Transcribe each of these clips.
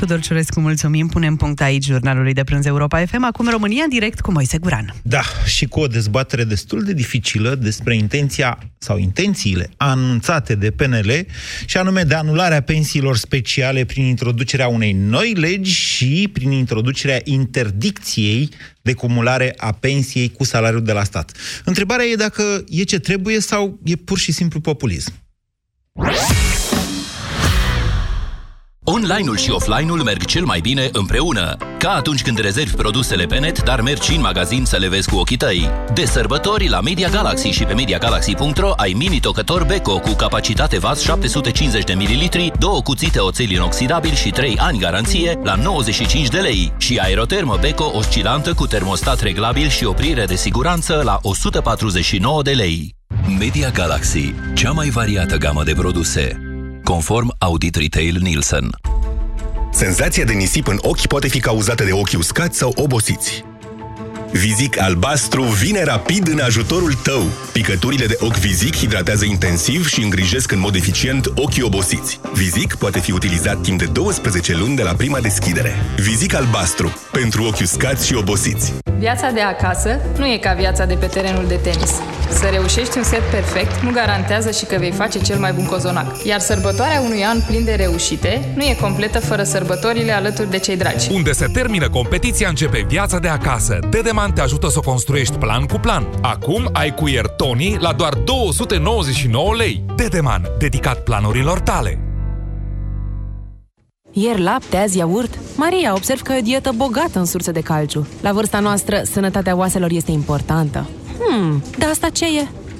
Tudor Ciurescu, mulțumim. Punem punct aici jurnalului de prânz Europa FM. Acum România în direct cu Moise Guran. Da, și cu o dezbatere destul de dificilă despre intenția sau intențiile anunțate de PNL și anume de anularea pensiilor speciale prin introducerea unei noi legi și prin introducerea interdicției de cumulare a pensiei cu salariul de la stat. Întrebarea e dacă e ce trebuie sau e pur și simplu populism. Online-ul și offline-ul merg cel mai bine împreună. Ca atunci când rezervi produsele pe net, dar mergi și în magazin să le vezi cu ochii tăi. De sărbători, la Media Galaxy și pe MediaGalaxy.ro ai mini tocător Beko cu capacitate VAS 750 de ml, două cuțite oțel inoxidabil și 3 ani garanție la 95 de lei și aerotermă Beko oscilantă cu termostat reglabil și oprire de siguranță la 149 de lei. Media Galaxy, cea mai variată gamă de produse conform Audit Retail Nielsen. Senzația de nisip în ochi poate fi cauzată de ochi uscați sau obosiți. Vizic albastru vine rapid în ajutorul tău. Picăturile de ochi Vizic hidratează intensiv și îngrijesc în mod eficient ochii obosiți. Vizic poate fi utilizat timp de 12 luni de la prima deschidere. Vizic albastru. Pentru ochi uscați și obosiți. Viața de acasă nu e ca viața de pe terenul de tenis. Să reușești un set perfect nu garantează și că vei face cel mai bun cozonac. Iar sărbătoarea unui an plin de reușite nu e completă fără sărbătorile alături de cei dragi. Unde se termină competiția, începe viața de acasă. Dedeman te ajută să o construiești plan cu plan. Acum ai cuier Tony la doar 299 lei. Dedeman, dedicat planurilor tale. Ieri lapte, azi iaurt. Maria, observ că e o dietă bogată în surse de calciu. La vârsta noastră, sănătatea oaselor este importantă. Hmm, dar asta ce e?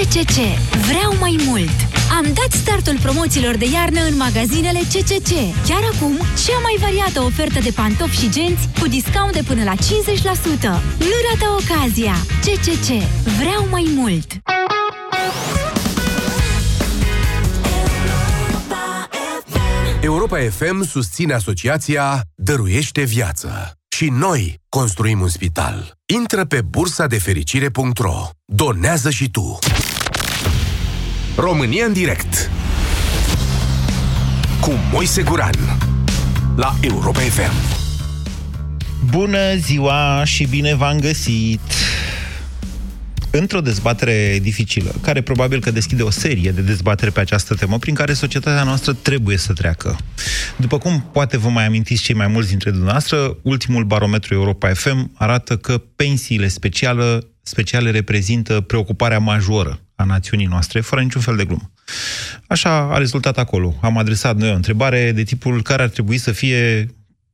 CCC. Vreau mai mult! Am dat startul promoțiilor de iarnă în magazinele CCC. Chiar acum, cea mai variată ofertă de pantofi și genți cu discount de până la 50%. Nu rata ocazia! CCC. Vreau mai mult! Europa FM susține asociația Dăruiește Viață. Și noi construim un spital. Intră pe bursa de fericire.ro. Donează și tu. România în direct. Cu Moise Guran. La Europa FM. Bună ziua și bine v-am găsit! Într-o dezbatere dificilă, care probabil că deschide o serie de dezbatere pe această temă, prin care societatea noastră trebuie să treacă. După cum poate vă mai amintiți cei mai mulți dintre dumneavoastră, ultimul barometru Europa FM arată că pensiile speciale, speciale reprezintă preocuparea majoră a națiunii noastre, fără niciun fel de glumă. Așa a rezultat acolo. Am adresat noi o întrebare de tipul care ar trebui să fie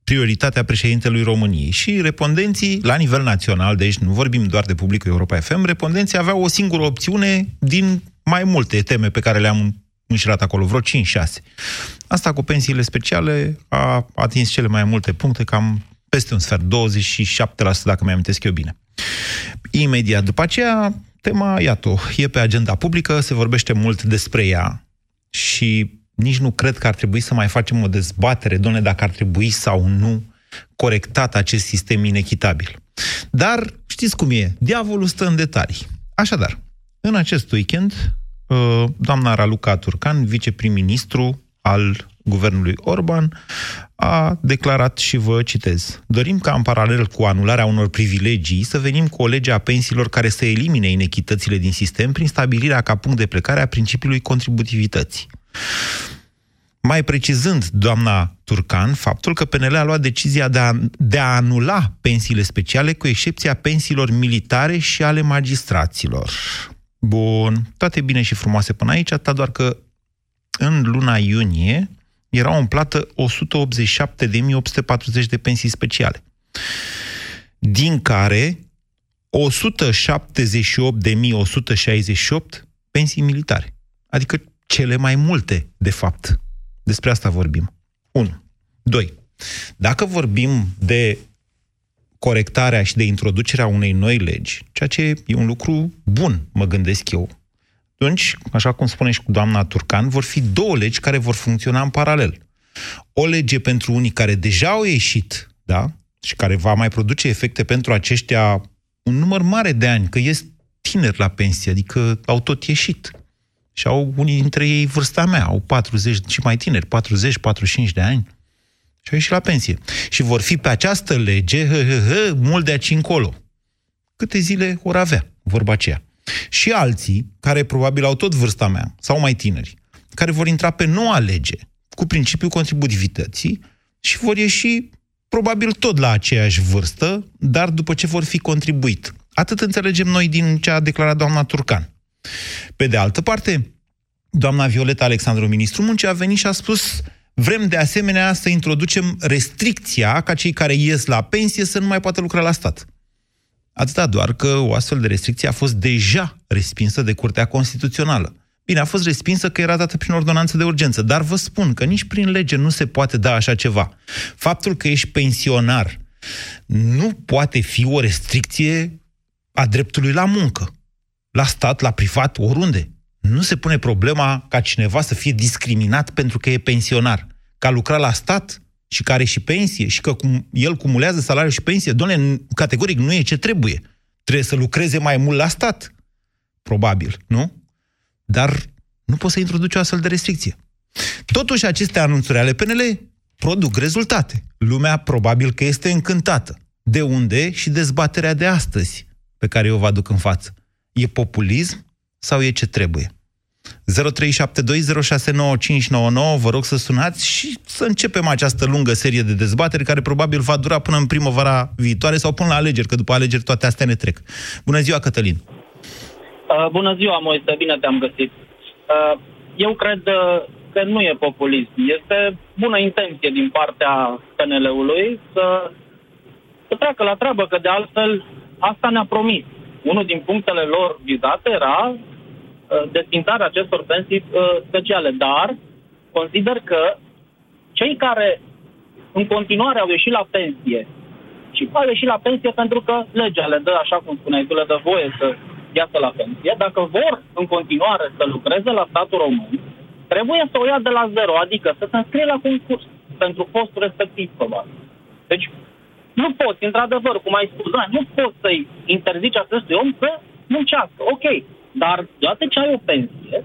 prioritatea președintelui României. Și respondenții, la nivel național, deci nu vorbim doar de publicul Europa FM, respondenții aveau o singură opțiune din mai multe teme pe care le-am înșirat acolo, vreo 5-6. Asta cu pensiile speciale a atins cele mai multe puncte, cam peste un sfert, 27%, dacă mi-am eu bine. Imediat după aceea, tema, iată, e pe agenda publică, se vorbește mult despre ea și nici nu cred că ar trebui să mai facem o dezbatere, doamne, dacă ar trebui sau nu corectat acest sistem inechitabil. Dar știți cum e, diavolul stă în detalii. Așadar, în acest weekend, uh, doamna Raluca Turcan, viceprim-ministru al guvernului Orban, a declarat și vă citez. Dorim ca în paralel cu anularea unor privilegii să venim cu o lege a pensiilor care să elimine inechitățile din sistem prin stabilirea ca punct de plecare a principiului contributivității. Mai precizând, doamna Turcan, faptul că PNL a luat decizia de a, de a anula pensiile speciale, cu excepția pensiilor militare și ale magistraților. Bun, toate bine și frumoase până aici, atât doar că în luna iunie erau în plată 187.840 de pensii speciale, din care 178.168 pensii militare. Adică cele mai multe, de fapt. Despre asta vorbim. 1. 2. Dacă vorbim de corectarea și de introducerea unei noi legi, ceea ce e un lucru bun, mă gândesc eu, atunci, așa cum spune și cu doamna Turcan, vor fi două legi care vor funcționa în paralel. O lege pentru unii care deja au ieșit, da? Și care va mai produce efecte pentru aceștia un număr mare de ani, că ies tineri la pensie, adică au tot ieșit. Și au unii dintre ei vârsta mea, au 40 și mai tineri, 40-45 de ani. Și au ieșit la pensie. Și vor fi pe această lege, hă, hă, hă, mult de aici încolo. Câte zile vor avea, vorba aceea. Și alții, care probabil au tot vârsta mea, sau mai tineri, care vor intra pe noua lege, cu principiul contributivității, și vor ieși probabil tot la aceeași vârstă, dar după ce vor fi contribuit. Atât înțelegem noi din ce a declarat doamna Turcan. Pe de altă parte, doamna Violeta Alexandru, ministru muncii, a venit și a spus vrem de asemenea să introducem restricția ca cei care ies la pensie să nu mai poată lucra la stat. Atâta doar că o astfel de restricție a fost deja respinsă de Curtea Constituțională. Bine, a fost respinsă că era dată prin ordonanță de urgență, dar vă spun că nici prin lege nu se poate da așa ceva. Faptul că ești pensionar nu poate fi o restricție a dreptului la muncă. La stat, la privat, oriunde. Nu se pune problema ca cineva să fie discriminat pentru că e pensionar. Ca lucra la stat și care și pensie și că cum el cumulează salariu și pensie, doamne, categoric nu e ce trebuie. Trebuie să lucreze mai mult la stat. Probabil, nu? Dar nu poți să introduci o astfel de restricție. Totuși, aceste anunțuri ale PNL produc rezultate. Lumea probabil că este încântată. De unde și dezbaterea de astăzi pe care eu o aduc în față. E populism sau e ce trebuie? 0372069599, vă rog să sunați și să începem această lungă serie de dezbateri care probabil va dura până în primăvara viitoare sau până la alegeri, că după alegeri toate astea ne trec. Bună ziua, Cătălin! Uh, bună ziua, Moise, bine te-am găsit. Uh, eu cred uh, că nu e populism. Este bună intenție din partea PNL-ului să, să treacă la treabă, că de altfel asta ne-a promis. Unul din punctele lor vizate era uh, desfințarea acestor pensii uh, speciale, dar consider că cei care în continuare au ieșit la pensie și au ieșit la pensie pentru că legea le dă, așa cum spuneai tu, le dă voie să iasă la pensie, dacă vor în continuare să lucreze la statul român, trebuie să o ia de la zero, adică să se înscrie la concurs pentru postul respectiv, probabil. Deci, nu poți, într-adevăr, cum ai spus, da, nu poți să-i interzici acestui om să muncească. Ok, dar toate ce ai o pensie,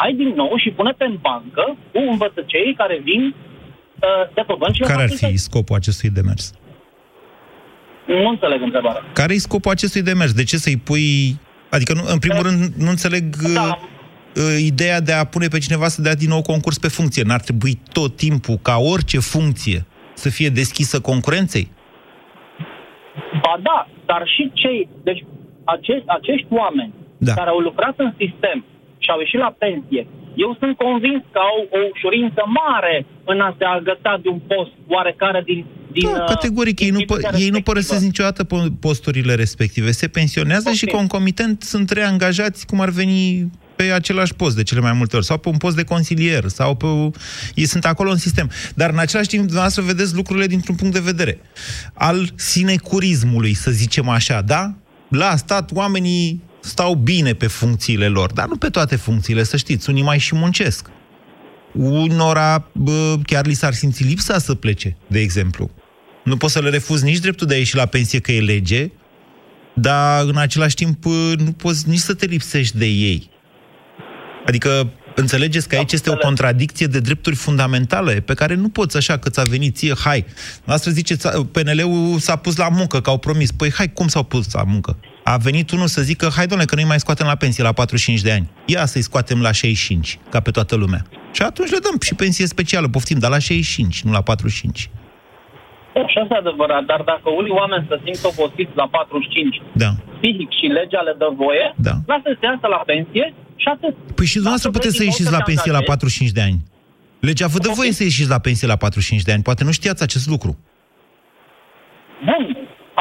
hai din nou și pune-te în bancă cu învățăcei care vin uh, de pe bănci. Care ar fi scopul acestui demers? Nu înțeleg întrebarea. Care e scopul acestui demers? De ce să-i pui... Adică, nu, în primul rând, nu înțeleg da. uh, uh, ideea de a pune pe cineva să dea din nou concurs pe funcție. N-ar trebui tot timpul, ca orice funcție, să fie deschisă concurenței? Ba da, dar și cei, deci acești, acești oameni da. care au lucrat în sistem și au ieșit la pensie, eu sunt convins că au o ușurință mare în a se agăța de un post oarecare din din... Da, categoric, din ei nu, pă- ei nu părăsesc niciodată posturile respective. Se pensionează okay. și concomitent sunt reangajați cum ar veni pe același post de cele mai multe ori, sau pe un post de consilier, sau pe... Ei sunt acolo în sistem. Dar în același timp, dumneavoastră vedeți lucrurile dintr-un punct de vedere al sinecurismului, să zicem așa, da? La stat, oamenii stau bine pe funcțiile lor, dar nu pe toate funcțiile, să știți, unii mai și muncesc. Unora bă, chiar li s-ar simți lipsa să plece, de exemplu. Nu poți să le refuzi nici dreptul de a ieși la pensie că e lege, dar în același timp nu poți nici să te lipsești de ei. Adică Înțelegeți că aici este o contradicție de drepturi fundamentale pe care nu poți așa că ți-a venit ție, hai. Noastră ziceți, PNL-ul s-a pus la muncă, că au promis. Păi hai, cum s-au pus la muncă? A venit unul să zică, hai doamne, că noi mai scoatem la pensie la 45 de ani. Ia să-i scoatem la 65, ca pe toată lumea. Și atunci le dăm și pensie specială, poftim, dar la 65, nu la 45. Așa este adevărat, dar dacă unii oameni se simt obosiți la 45, da. fizic și legea le dă voie, da. lasă să iasă la pensie și atât. Păi și dumneavoastră puteți să ieșiți la pensie la 45 de ani. Legea vă dă voie să ieșiți la pensie la 45 de ani. Poate nu știați acest lucru. Bun,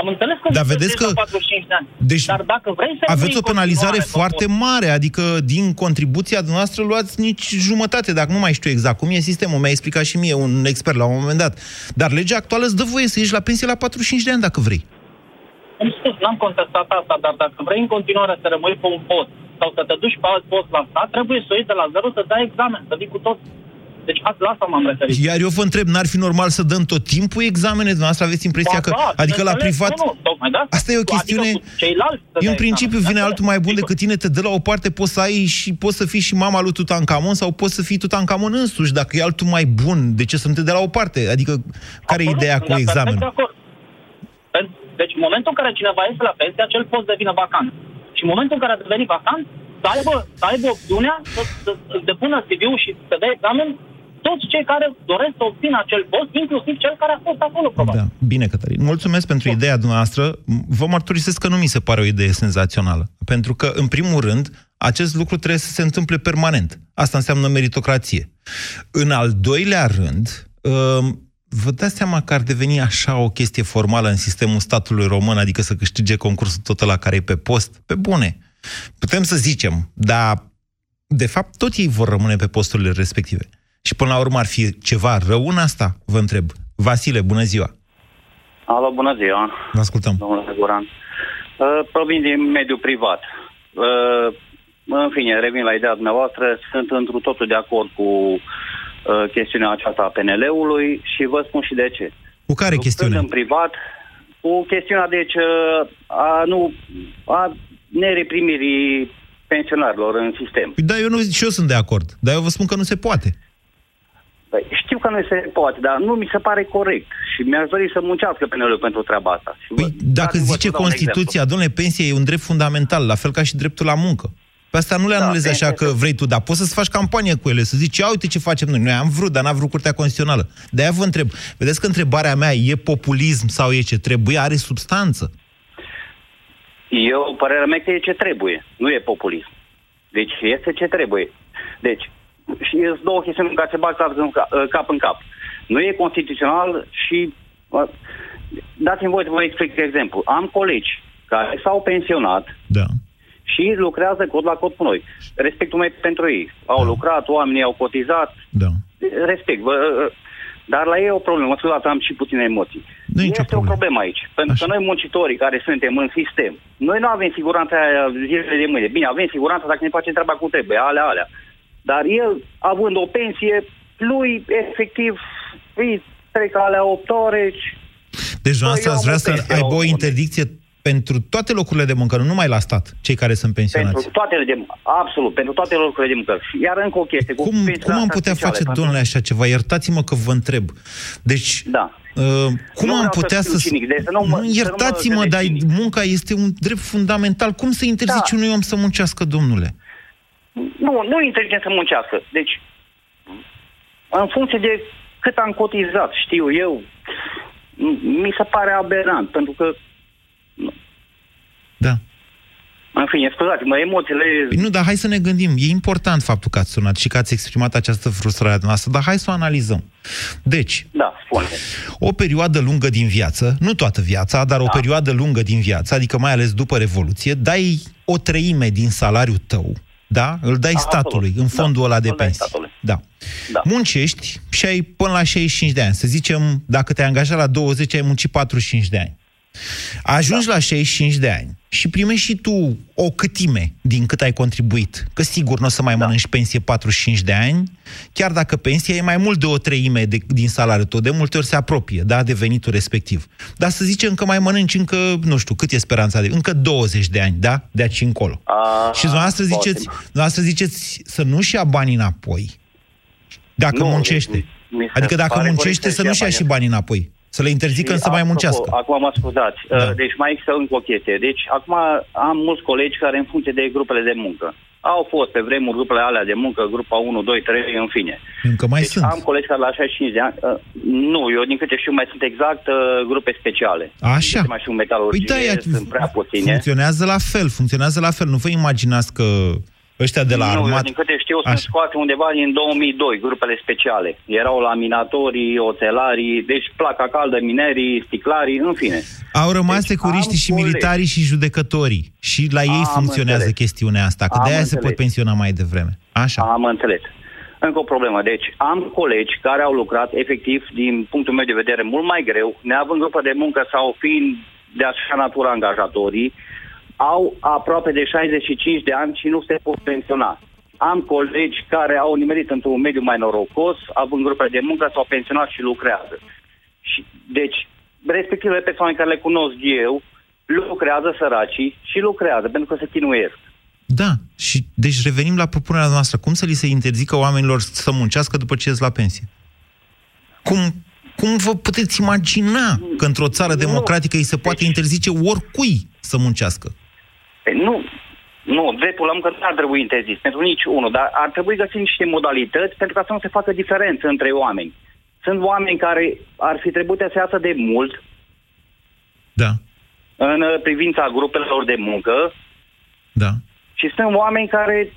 Am înțeles că Dar vedeți că- 45 de ani. Deci Dar dacă vrei să Aveți rămâi o penalizare în continuare, foarte mare, adică din contribuția noastră luați nici jumătate, dacă nu mai știu exact cum e sistemul. Mi-a explicat și mie un expert la un moment dat. Dar legea actuală îți dă voie să ieși la pensie la 45 de ani dacă vrei. Am spus, n-am contestat asta, dar dacă vrei în continuare să rămâi pe un post sau să te duci pe alt post la stat, trebuie să o iei de la zero, să dai examen, să vii cu tot. Deci asta, la asta m-am referit. Iar eu vă întreb, n-ar fi normal să dăm tot timpul examene? Dumneavoastră aveți impresia Ba că... da, Adică la bineînțeles, privat... Nu, nu, tocmai de asta. Asta e o chestiune... Adică cu ceilalți să Eu, în dai principiu, examen. vine Asta altul e. mai bun Sigur. decât tine, te dă la o parte, poți să ai și poți să fii și mama lui Tutankamon sau poți să fii Tutankamon însuși. Dacă e altul mai bun, de ce să nu te dea la o parte? Adică, care e Absolut, ideea sunt cu perfect examenul? de acord. Pen- Deci, în momentul în care cineva iese la pensie, acel post devine vacant. Și în momentul în care a devenit vacant, să aibă, să aibă opțiunea să, să, să depună CV-ul și să dea examen toți cei care doresc să obțină acel post, inclusiv cel care a fost acolo, probabil. Da, bine, Cătălin. Mulțumesc pentru ideea dumneavoastră. Vă mărturisesc că nu mi se pare o idee senzațională. Pentru că, în primul rând, acest lucru trebuie să se întâmple permanent. Asta înseamnă meritocrație. În al doilea rând, um, vă dați seama că ar deveni așa o chestie formală în sistemul statului român, adică să câștige concursul tot la care e pe post? Pe bune. Putem să zicem, dar de fapt tot ei vor rămâne pe posturile respective. Și până la urmă ar fi ceva rău în asta? Vă întreb. Vasile, bună ziua! Alo, bună ziua, Vă ascultăm. domnule Guran. Uh, provin din mediul privat. Uh, în fine, revin la ideea dumneavoastră, sunt întru totul de acord cu uh, chestiunea aceasta a PNL-ului și vă spun și de ce. Cu care Lucrând chestiune? în privat, cu chestiunea, deci, uh, a, nu, a nereprimirii pensionarilor în sistem. Păi Da, eu nu, și eu sunt de acord. Dar eu vă spun că nu se poate. Păi, știu că nu se poate, dar nu mi se pare corect. Și mi-aș dori să muncească PNL-ul pentru treaba asta. Și Păi, vă- dacă dați-mi voi zice să dau un Constituția, domnule, pensia e un drept fundamental, la fel ca și dreptul la muncă. Pe asta nu le Da, anulezi așa pensia că vrei tu, dar poți să-ți faci campanie cu ele, să zici, ia uite ce facem noi. Noi am vrut, dar n-a vrut Curtea Constituțională. De-aia vă întreb. Vedeți că întrebarea mea e populism sau e ce trebuie? Are substanță. Eu, părerea mea că e ce trebuie, nu e populism. Deci este ce trebuie. Deci, și sunt două chestiuni care se bag cap în cap, cap în cap. Nu e constituțional și... uh, Dați-mi voi să vă explic exemplu. Am colegi care s-au pensionat Da. Și lucrează cod la cod cu noi. Respectul meu pentru ei. Au Da. lucrat, oamenii au cotizat, Da. respect. Vă, dar la ei e o problemă. Scuzați, am și puține emoții. Nu e nicio este o problemă. problemă aici. Pentru Așa. că noi, muncitorii care suntem în sistem, noi nu avem siguranța aia zilele de mâine. Bine, avem siguranța dacă ne facem treaba cum trebuie, alea, alea. Dar el, având o pensie, lui, efectiv, îi trec alea 8 ore și Deci, dumneavoastră eu ați am vrea o să pensie aibă la o un interdicție pentru toate locurile de muncă, nu numai la stat, cei care sunt pensionați. pentru toate de absolut, pentru toate locurile de muncă. Și Iar încă o chestie. cu Cum, pensiile cum am astea putea speciale, face, pentru- domnule, așa ceva? Iertați-mă că vă întreb. Deci, Da. uh, cum Nu am vreau să putea fiu să... cinic, deci să nu mă- să nu mă iertați-mă, gândesc dar cinic. munca este un drept fundamental. Cum să interzici Da. unui om să muncească, domnule? Nu, nu e inteligent să muncească. Deci, în funcție de cât am cotizat, știu eu, m- mi se pare aberant, pentru că, Da. în fine, scuzați-mă, emoțiile... Păi nu, dar hai să ne gândim. E important faptul că ați sunat și că ați exprimat această frustrare a noastră, dar hai să o analizăm. Deci, Da, spune. o perioadă lungă din viață, nu toată viața, dar o Da. perioadă lungă din viață, adică mai ales după Revoluție, dai o treime din salariul tău, da? Îl dai Ah, statului, absolut. în fondul Da, ăla de îl dai pensii. statului. Da. Da. Muncești și ai până la 65 de ani. Să zicem, dacă te-ai angajat la 20, ai muncit 45 de ani. Ajungi da. la 65 de ani și primești și tu o câtime din cât ai contribuit. Că sigur nu o să mai da. mănânci pensie 45 de ani, chiar dacă pensia e mai mult de o treime de, din salariul tău, de multe ori se apropie da, de venitul respectiv. Dar să zicem că mai mănânci încă, nu știu, cât e speranța de... Încă 20 de ani, da? De aici încolo. A, și dumneavoastră ziceți, poate. dumneavoastră ziceți să nu-și ia banii înapoi, dacă Nu, muncește. mi- mi se adică dacă pare muncește corect să să-și nu-și ia ia și banii înapoi. Să le interzică Și să mai apropo, muncească. Acum mă scuzați. Da. Da. Deci mai există încă o chestie. Deci acum am mulți colegi care în funcție de grupele de muncă. Au fost pe vremuri grupele alea de muncă, grupa 1, 2, 3, în fine. Încă mai deci sunt. am colegi care la 65 de ani, uh, nu, eu din câte știu mai sunt exact uh, grupe speciale. Așa. Deci mai știu metalurgie, Păi da, ea- sunt prea puține. funcționează la fel, funcționează la fel. Nu vă imaginați că Ăștia de la nu, armat... din câte știu, sunt Așa. scoase undeva din 2002, grupele speciale. Erau laminatorii, oțelarii, deci placa caldă, minerii, sticlarii, în fine. Au rămas Deci securiștii am și colegi. militarii și judecătorii. Și la ei Am funcționează înțeles. chestiunea asta, că Am de-aia se înțeles. pot pensiona mai devreme. Așa. Am înțeles. Încă o problemă. Deci, am colegi care au lucrat efectiv, din punctul meu de vedere, mult mai greu, neavând grupă de muncă sau fiind de așa natură angajatorii, au aproape de 65 de ani și nu se pot pensiona. Am colegi care au nimerit într-un mediu mai norocos, având grupe de muncă, s-au pensionat și lucrează. Și, deci, respectivele persoane care le cunosc eu, lucrează săracii și lucrează pentru că se chinuiesc. Da, și deci revenim la propunerea noastră. Cum să li se interzică oamenilor să muncească după ce ies la pensie? Cum, cum vă puteți imagina că într-o țară Nu. democratică îi se poate interzice oricui să muncească? Pe, nu, nu, dreptul la muncă nu ar trebui interzis pentru nici unul, dar ar trebui găsit niște modalități pentru ca să nu se facă diferență între oameni. Sunt oameni care ar fi trebuit să iasă de mult Da, în uh, privința grupelor de muncă da. și sunt oameni care,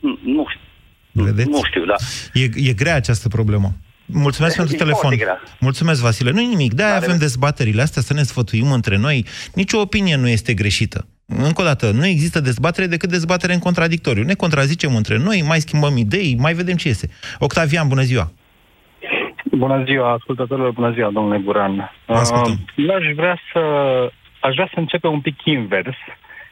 nu- nu știu, Vedeți? nu știu, da. E, e grea această problemă. Mulțumesc E pentru telefon. foarte grea. Mulțumesc, Vasile. Nu nimic, de-aia Are- avem dezbaterile astea, să ne sfătuim între noi. Nici o opinie nu este greșită. Încă o dată, nu există dezbatere decât dezbatere în contradictoriu. Ne contrazicem între noi, mai schimbăm idei, mai vedem ce iese. Octavian, bună ziua! Bună ziua, ascultătorilor, bună ziua, domnule Buran. Vă ascultăm. Uh, eu aș vrea să aș vrea să începem un pic invers,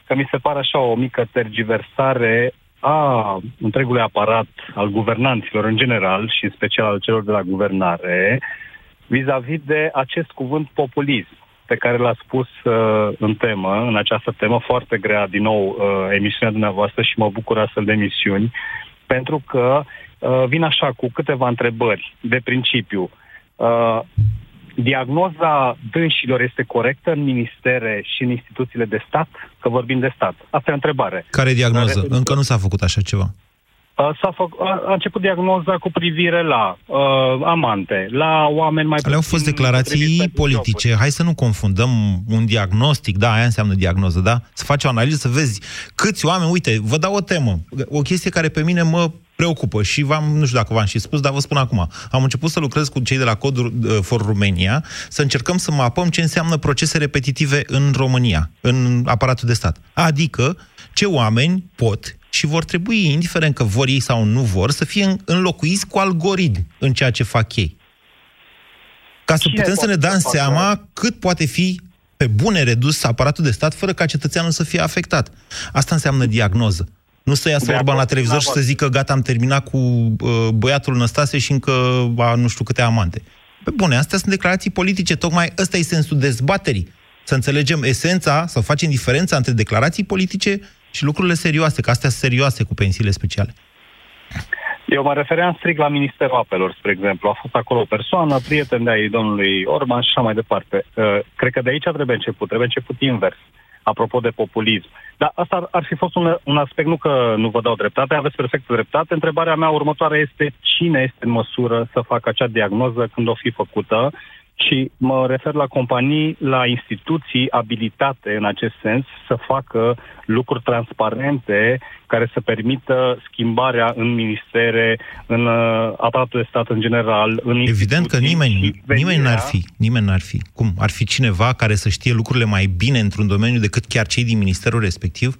că mi se pare așa o mică tergiversare a întregului aparat al guvernanților în general și în special al celor de la guvernare vis-a-vis de acest cuvânt populism pe care l-a spus uh, în temă, în această temă foarte grea, din nou, uh, emisiunea dumneavoastră și mă bucur astfel de emisiuni, pentru că uh, vin așa cu câteva întrebări de principiu. Uh, diagnoza dânșilor este corectă în ministere și în instituțiile de stat? Că vorbim de stat. Asta e o întrebare. Care e diagnoză? Referitor- Încă nu s-a făcut așa ceva. Uh, S-a făc, a, a început diagnoza cu privire la uh, amante, la oameni mai Ale au fost puțin declarații potriviți pentru politice. joburi. Hai să nu confundăm un diagnostic, da, aia înseamnă diagnoză, da? Să faci o analiză, să vezi câți oameni, uite, vă dau o temă, o chestie care pe mine mă preocupă și v-am, nu știu dacă v-am și spus, dar vă spun acum. Am început să lucrez cu cei de la Cod uh, for Romania, să încercăm să mapăm ce înseamnă procese repetitive în România, în aparatul de stat. Adică, ce oameni pot și vor trebui, indiferent că vor ei sau nu vor, să fie în- înlocuiți cu algoritmi în ceea ce fac ei ca să Cine putem să ne poate dăm să facă? seama cât poate fi pe bune redus aparatul de stat fără ca cetățeanul să fie afectat. Asta înseamnă diagnoză. Nu să iasă De Orban la acord cu televizor și să zică gata, am terminat cu uh, băiatul Năstase și încă a nu știu câte amante. Pe bune, astea sunt declarații politice, tocmai ăsta e sensul dezbaterii. Să înțelegem esența, să facem diferența între declarații politice și lucrurile serioase, că astea sunt serioase cu pensiile speciale. Eu mă refeream strict la Ministerul Apelor, spre exemplu. A fost acolo o persoană, prieten de ai domnului Orban și așa mai departe. Uh, Cred că de aici trebuie început, trebuie început invers, apropo de populism. Dar asta ar, ar fi fost un, un aspect, nu că nu vă dau dreptate, aveți perfect dreptate. Întrebarea mea următoare este cine este în măsură să facă acea diagnoză când o fi făcută și mă refer la companii, la instituții abilitate în acest sens să facă lucruri transparente care să permită schimbarea în ministere, în uh, aparatul de stat în general, în Evident că instituții nimeni, și venirea- nimeni n-ar fi. Nimeni n-ar fi. Cum? Ar fi cineva care să știe lucrurile mai bine într-un domeniu decât chiar cei din ministerul respectiv?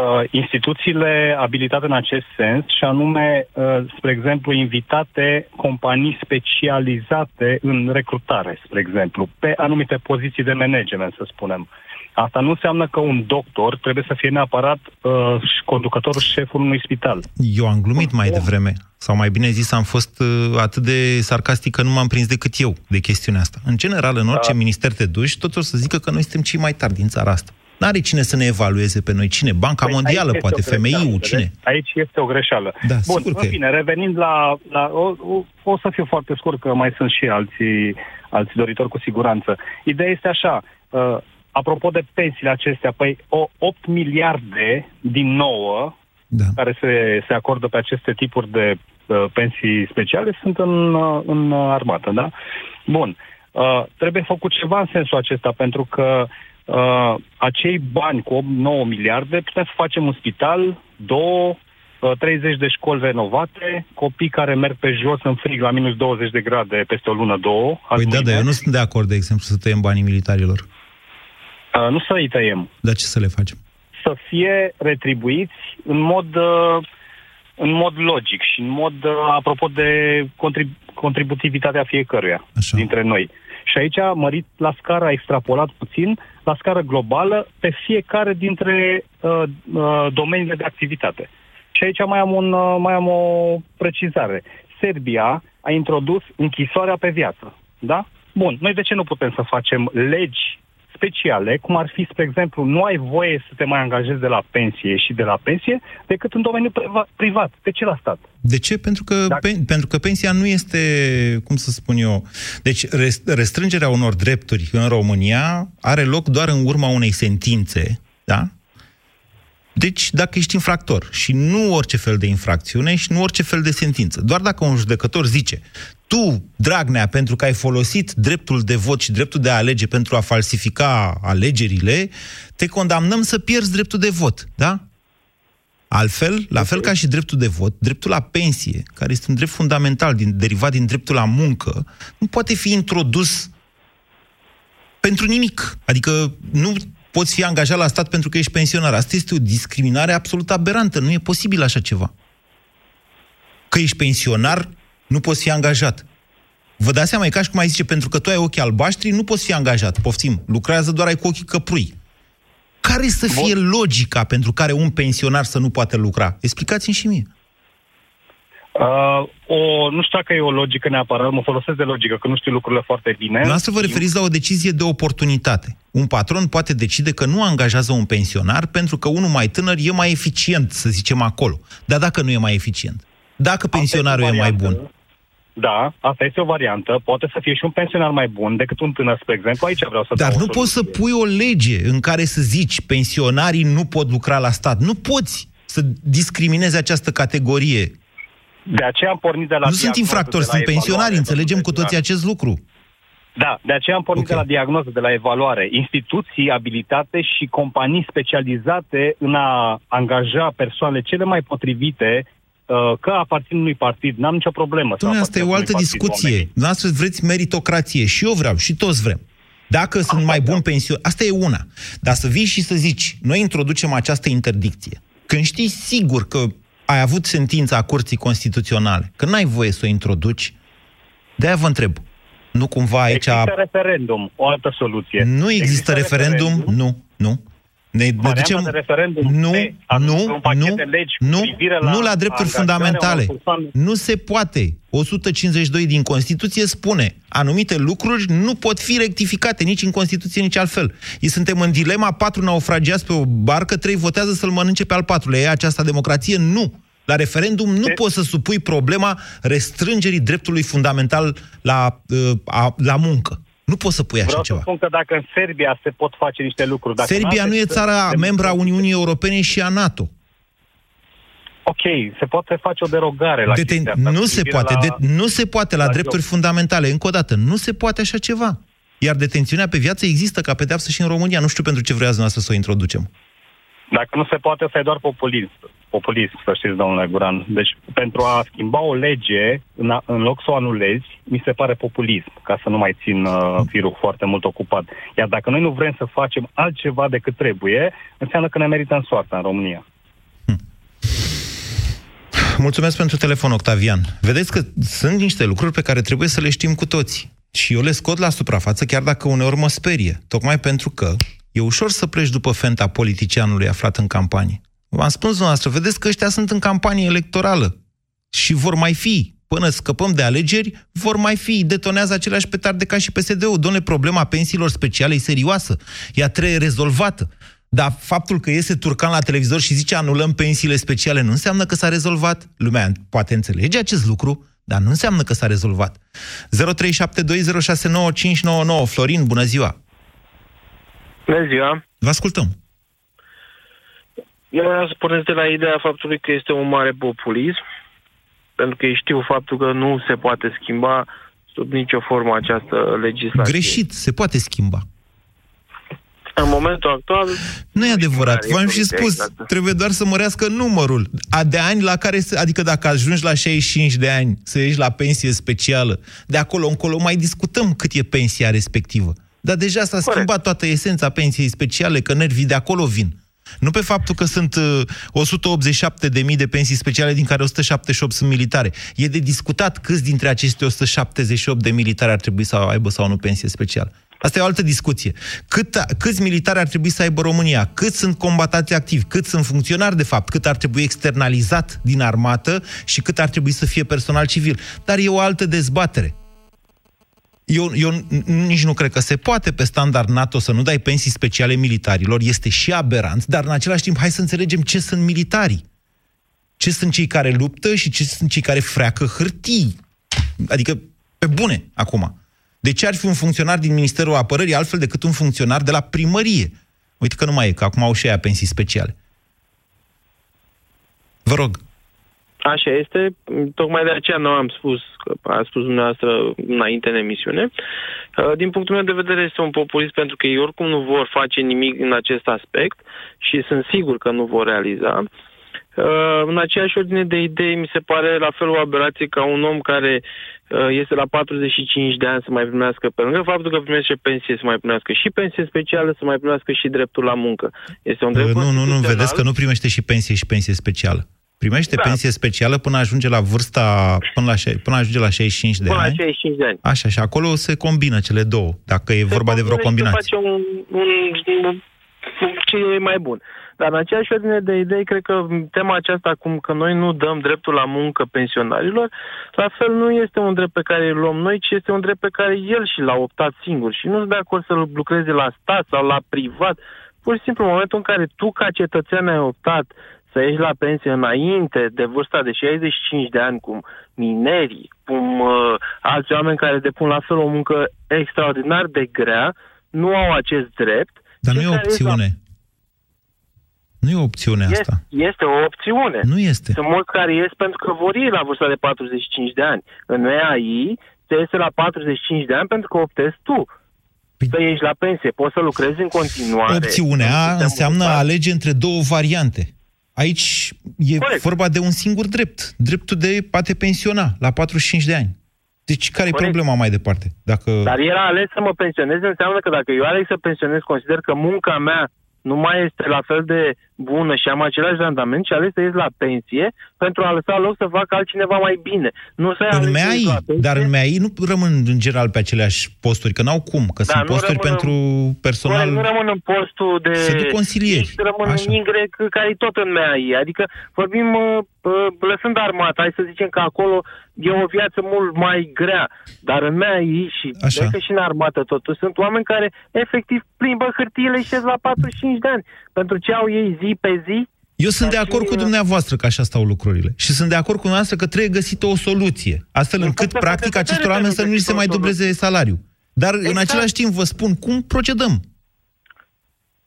Uh, instituțiile abilitate în acest sens și anume, uh, spre exemplu, invitate companii specializate în recrutare, spre exemplu, pe anumite poziții de management, să spunem. Asta nu înseamnă că un doctor trebuie să fie neapărat uh, și conducătorul șeful unui spital. Eu am glumit mai devreme, sau mai bine zis, am fost uh, atât de sarcastic că nu m-am prins decât eu de chestiunea asta. În general, în orice Da. minister te duci, toți o să zică că noi suntem cei mai tari din țara asta. N-are cine să ne evalueze pe noi. Cine? Banca Păi, Mondială, aici poate, este o greșeală, FMI-ul, vedeți? cine? Aici este o greșeală. Da, Bun, sigur că în e. fine, revenind la... la o, o, o să fiu foarte scurt, că mai sunt și alții, alții doritori cu siguranță. Ideea este așa, uh, apropo de pensiile acestea, păi o, 8 miliarde din 9 Da. care se, se acordă pe aceste tipuri de uh, pensii speciale sunt în, uh, în uh, armată, da? Bun. Uh, trebuie făcut ceva în sensul acesta, pentru că uh, acei bani cu 8-9 miliarde putem să facem un spital, două, uh, 30 de școli renovate, copii care merg pe jos în frig la minus 20 de grade peste o lună, două. Păi da, dar eu nu sunt de acord, de exemplu, să tăiem banii militarilor. Uh, nu să îi tăiem. Dar ce să le facem? Să fie retribuiți în mod, uh, în mod logic și în mod, uh, apropo de contrib- contributivitatea fiecăruia Așa. dintre noi. Și aici a mărit la scară, a extrapolat puțin, la scară globală, pe fiecare dintre uh, uh, domeniile de activitate. Și aici mai am, un, uh, mai am o precizare. Serbia a introdus închisoarea pe viață. Da? Bun, noi de ce nu putem să facem legi speciale, cum ar fi, spre exemplu, nu ai voie să te mai angajezi de la pensie și de la pensie, decât în domeniul priva- privat. De ce la stat? De ce? Pentru că, Dacă- pe, pentru că pensia nu este, cum să spun eu... Deci res- restrângerea unor drepturi în România are loc doar în urma unei sentințe, da? Deci, dacă ești infractor și nu orice fel de infracțiune și nu orice fel de sentință, doar dacă un judecător zice tu, Dragnea, pentru că ai folosit dreptul de vot și dreptul de a alege pentru a falsifica alegerile, te condamnăm să pierzi dreptul de vot, da? Altfel, la fel ca și dreptul de vot, dreptul la pensie, care este un drept fundamental din, derivat din dreptul la muncă, nu poate fi introdus pentru nimic. Adică nu poți fi angajat la stat pentru că ești pensionar. Asta este o discriminare absolut aberantă. Nu e posibil așa ceva. Că ești pensionar, nu poți fi angajat. Vă dați seama, e ca și cum ai zice, pentru că tu ai ochii albaștri, nu poți fi angajat. Poftim, lucrează doar ai cu ochii căprui. Care să fie logica pentru care un pensionar să nu poate lucra? Explicați-mi și mie. Uh, o, nu știu dacă e o logică neapărat, mă folosesc de logică, că nu știu lucrurile foarte bine. Noastră vă referiți la o decizie de oportunitate. Un patron poate decide că nu angajează un pensionar pentru că unul mai tânăr e mai eficient, să zicem acolo. Dar dacă nu e mai eficient? Dacă pensionarul e mai bun? Da, asta este o variantă. Poate să fie și un pensionar mai bun decât un tânăr, spre exemplu. Aici vreau să Dar dau o nu poți să pui o lege în care să zici pensionarii nu pot lucra la stat. Nu poți să discriminezi această categorie. De aceea am pornit de la Nu sunt diagnoză, infractori, de la sunt pensionari, evaluare, înțelegem cu domnule toții Bogdan. acest lucru. Da, de aceea am pornit okay. de la diagnoză, de la evaluare. Instituții abilitate și companii specializate în a angaja persoanele cele mai potrivite uh, că aparțin unui partid, n-am nicio problemă. să Dom'le, asta e aparțină o altă unui partid discuție. oamenii. Dumneavoastră vreți meritocrație și eu vreau și toți vrem. Dacă sunt mai bun pension, asta e una. Dar să vii și să zici, noi introducem această interdicție. Când știi sigur că ai avut sentința a Curții Constituționale, că n-ai voie să o introduci, de-aia vă întreb. Nu cumva aici... Există referendum, o altă soluție. Nu există, referendum, nu, nu. Ne, ne Varianta ducem... de referendum Nu, pe anunț- nu, un pachet nu, de legi cu nu, privire la nu la drepturi angajarea fundamentale. unor persoane. Nu se poate. 152 din Constituție spune anumite lucruri nu pot fi rectificate nici în Constituție, nici altfel. Ei suntem în dilema, patru naufragiați pe o barcă, trei votează să-l mănânce pe al patrulea. E această democrație? Nu. La referendum nu poți să supui problema restrângerii dreptului fundamental la, uh, a, la muncă. Nu poți să pui așa Vreau ceva. să spun că dacă în Serbia se pot face niște lucruri... Dacă în Serbia alte nu e țări țara se- membra a Uniunii Europene și a NATO. Ok, se poate face o derogare la Deten- chestia asta, nu cu se privire poate, la- de- nu se poate la, la drepturi joc. fundamentale. Încă o dată, nu se poate așa ceva. Iar detențiunea pe viață există ca pedeapsă și în România. Nu știu pentru ce vreați noastră să o introducem. Dacă nu se poate, să e doar populism. Populism, să știți, domnule Guran. Deci, pentru a schimba o lege, în, a, în loc să o anulezi, mi se pare populism, ca să nu mai țin uh, firul foarte mult ocupat. Iar dacă noi nu vrem să facem altceva decât trebuie, înseamnă că ne merităm soarta în România. Mulțumesc pentru telefon, Octavian. Vedeți că sunt niște lucruri pe care trebuie să le știm cu toții. Și eu le scot la suprafață, chiar dacă uneori mă sperie. Tocmai pentru că e ușor să pleci după fenta politicianului aflat în campanie. V-am spus dumneavoastră, vedeți că ăștia sunt în campanie electorală. Și vor mai fi. Până scăpăm de alegeri, vor mai fi. Detonează aceleași petarde ca și PSD-ul. Domnule, problema pensiilor speciale e serioasă. Ea trebuie rezolvată. Dar faptul că iese Turcan la televizor și zice anulăm pensiile speciale nu înseamnă că s-a rezolvat. Lumea poate înțelege acest lucru, dar nu înseamnă că s-a rezolvat. 0372069599 Florin, bună ziua! Bună ziua! Vă ascultăm! Eu vreau să pornesc de la ideea faptului că este un mare populism, pentru că ei știu faptul că nu se poate schimba sub nicio formă această legislație. Greșit, se poate schimba. Am momentul actual... Nu e adevărat. V-am și spus, exact. trebuie doar să mărească numărul a de ani la care, se, adică dacă ajungi la 65 de ani să ieși la pensie specială, de acolo încolo mai discutăm cât e pensia respectivă. Dar deja s-a Corect. schimbat toată esența pensiei speciale, că nervii de acolo vin. Nu pe faptul că sunt uh, 187.000 de pensii speciale, din care 178 sunt militare. E de discutat câți dintre aceste 178 de militari ar trebui să aibă sau nu pensie specială. Asta e o altă discuție. Cât, câți militari ar trebui să aibă România? Cât sunt combatați activi? Cât sunt funcționari, de fapt? Cât ar trebui externalizat din armată? Și cât ar trebui să fie personal civil? Dar e o altă dezbatere. Eu, eu nici nu cred că se poate pe standard NATO să nu dai pensii speciale militarilor, este și aberant, dar în același timp hai să înțelegem ce sunt militarii. Ce sunt cei care luptă și ce sunt cei care freacă hârtii. Adică, pe bune, acum. De ce ar fi un funcționar din Ministerul Apărării altfel decât un funcționar de la primărie? Uite că nu mai e, că acum au și aia pensii speciale. Vă rog. Așa este, tocmai de aceea nu am spus, că a spus dumneavoastră înainte în emisiune. Uh, Din punctul meu de vedere este un populist pentru că ei oricum nu vor face nimic în acest aspect și sunt sigur că nu vor realiza. Uh, În aceeași ordine de idei mi se pare la fel o aberație ca un om care uh, este la 45 de ani să mai primească, pe lângă faptul că primește pensie, să mai primească și pensie specială, să mai primească și dreptul la muncă. Este un drept Uh, Nu, nu, nu, constituțional. vedeți că nu primește și pensie și pensie specială. Primește Da. pensie specială până ajunge la vârsta, până, la, șe- până ajunge la 65 de Până la ani. 65 de ani. Așa, și acolo se combină cele două, dacă e vorba de vreo Se combinație. face un, un, un, ce e mai bun. Dar în aceeași ordine de idei, cred că tema aceasta acum că noi nu dăm dreptul la muncă pensionarilor, la fel nu este un drept pe care îl luăm noi, ci este un drept pe care el și l-a optat singur. Și nu sunt de acord să lucreze la stat sau la privat. Pur și simplu, în momentul în care tu, ca cetățean, ai optat să ieși la pensie înainte de vârsta de 65 de ani, cum minerii, cum uh, alți oameni care depun la fel o muncă extraordinar de grea, nu au acest drept. Dar nu Cei e o care ies la- opțiune. Nu e o opțiune Este, asta. este o opțiune. Nu este. Sunt mulți care ies pentru că vor ieși la vârsta de 45 de ani. În EAI se iese la 45 de ani pentru că optezi tu să ieși la pensie. Poți să lucrezi în continuare. Opțiunea în A sistemul înseamnă a stat. alege între două variante. Aici e Corect. vorba de un singur drept. Dreptul de a te pensiona la 45 de ani. Deci care e Corect. problema mai departe? Dacă... Dar el a ales să mă pensionez, înseamnă că dacă eu aleg să pensionez, consider că munca mea nu mai este la fel de bună și am același randament și ales să ies la pensie pentru a lăsa loc să facă altcineva mai bine. Nu să În aleg să ies MEAI, la pensie. dar în MEAI nu rămân în general pe aceleași posturi, că n-au cum, că Da, sunt nu posturi rămân pentru personal... Corect, nu rămân în postul de... Se duc consilieri. X, Rămân Așa. în Y, care e tot în MEAI. Adică vorbim, uh, uh, lăsând armata, hai să zicem că acolo e o viață mult mai grea. Dar în MEAI și Așa. cred că și în armată totuși sunt oameni care efectiv plimbă hârtiile și ies la 45 de ani. Pentru ce au ei zi pe zi? Eu sunt de Dar acord și- cu dumneavoastră că așa stau lucrurile. Și sunt de acord cu dumneavoastră că trebuie găsită o soluție, astfel Din încât, punctul de practic, vedere, acestor oameni să nu li se trebuie mai găsită o dubleze salariul. Dar, în Exact. același timp, vă spun, cum procedăm?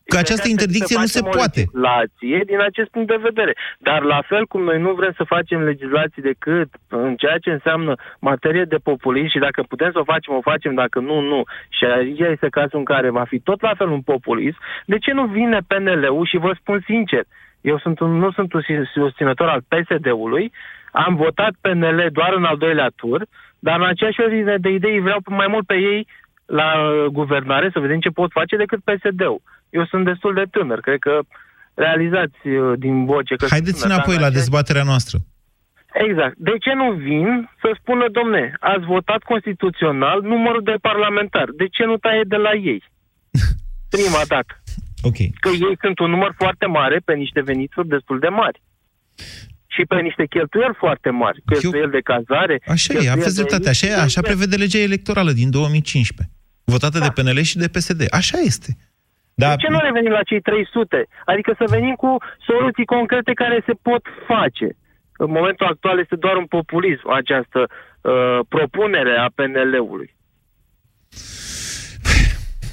Că această interdicție nu se facem o poate. legislație din acest punct de vedere. Dar la fel cum noi nu vrem să facem legislații decât în ceea ce înseamnă materie de populism și dacă putem să o facem, o facem, dacă nu, nu. Și aici este cazul în care va fi tot la fel un populism. De ce nu vine PNL-ul și vă spun sincer, eu sunt un, nu sunt un susținător al PSD-ului, am votat PNL doar în al doilea tur, dar în aceeași ordine de idei vreau mai mult pe ei la uh, guvernare să vedem ce pot face decât PSD-ul. Eu sunt destul de tânăr, cred că realizați uh, din voce că... sunt Haideți tânăr, dar înapoi în la aceeași- dezbaterea noastră. Exact. De ce nu vin să spună, domne, ați votat constituțional numărul de parlamentari. De ce nu taie de la ei? Prima dată. Ok. Că ei sunt un număr foarte mare pe niște venituri destul de mari. Și pe niște cheltuieli foarte mari. Cheltuieli de cazare. Așa e, cheltuieli aveți de- dreptate. Așa, e, așa prevede legea electorală din 2015, votată de PNL și de PSD. Așa este. Da, De ce nu revenim la cei 300? Adică să venim cu soluții concrete care se pot face. În momentul actual este doar un populism această uh, propunere a PNL-ului.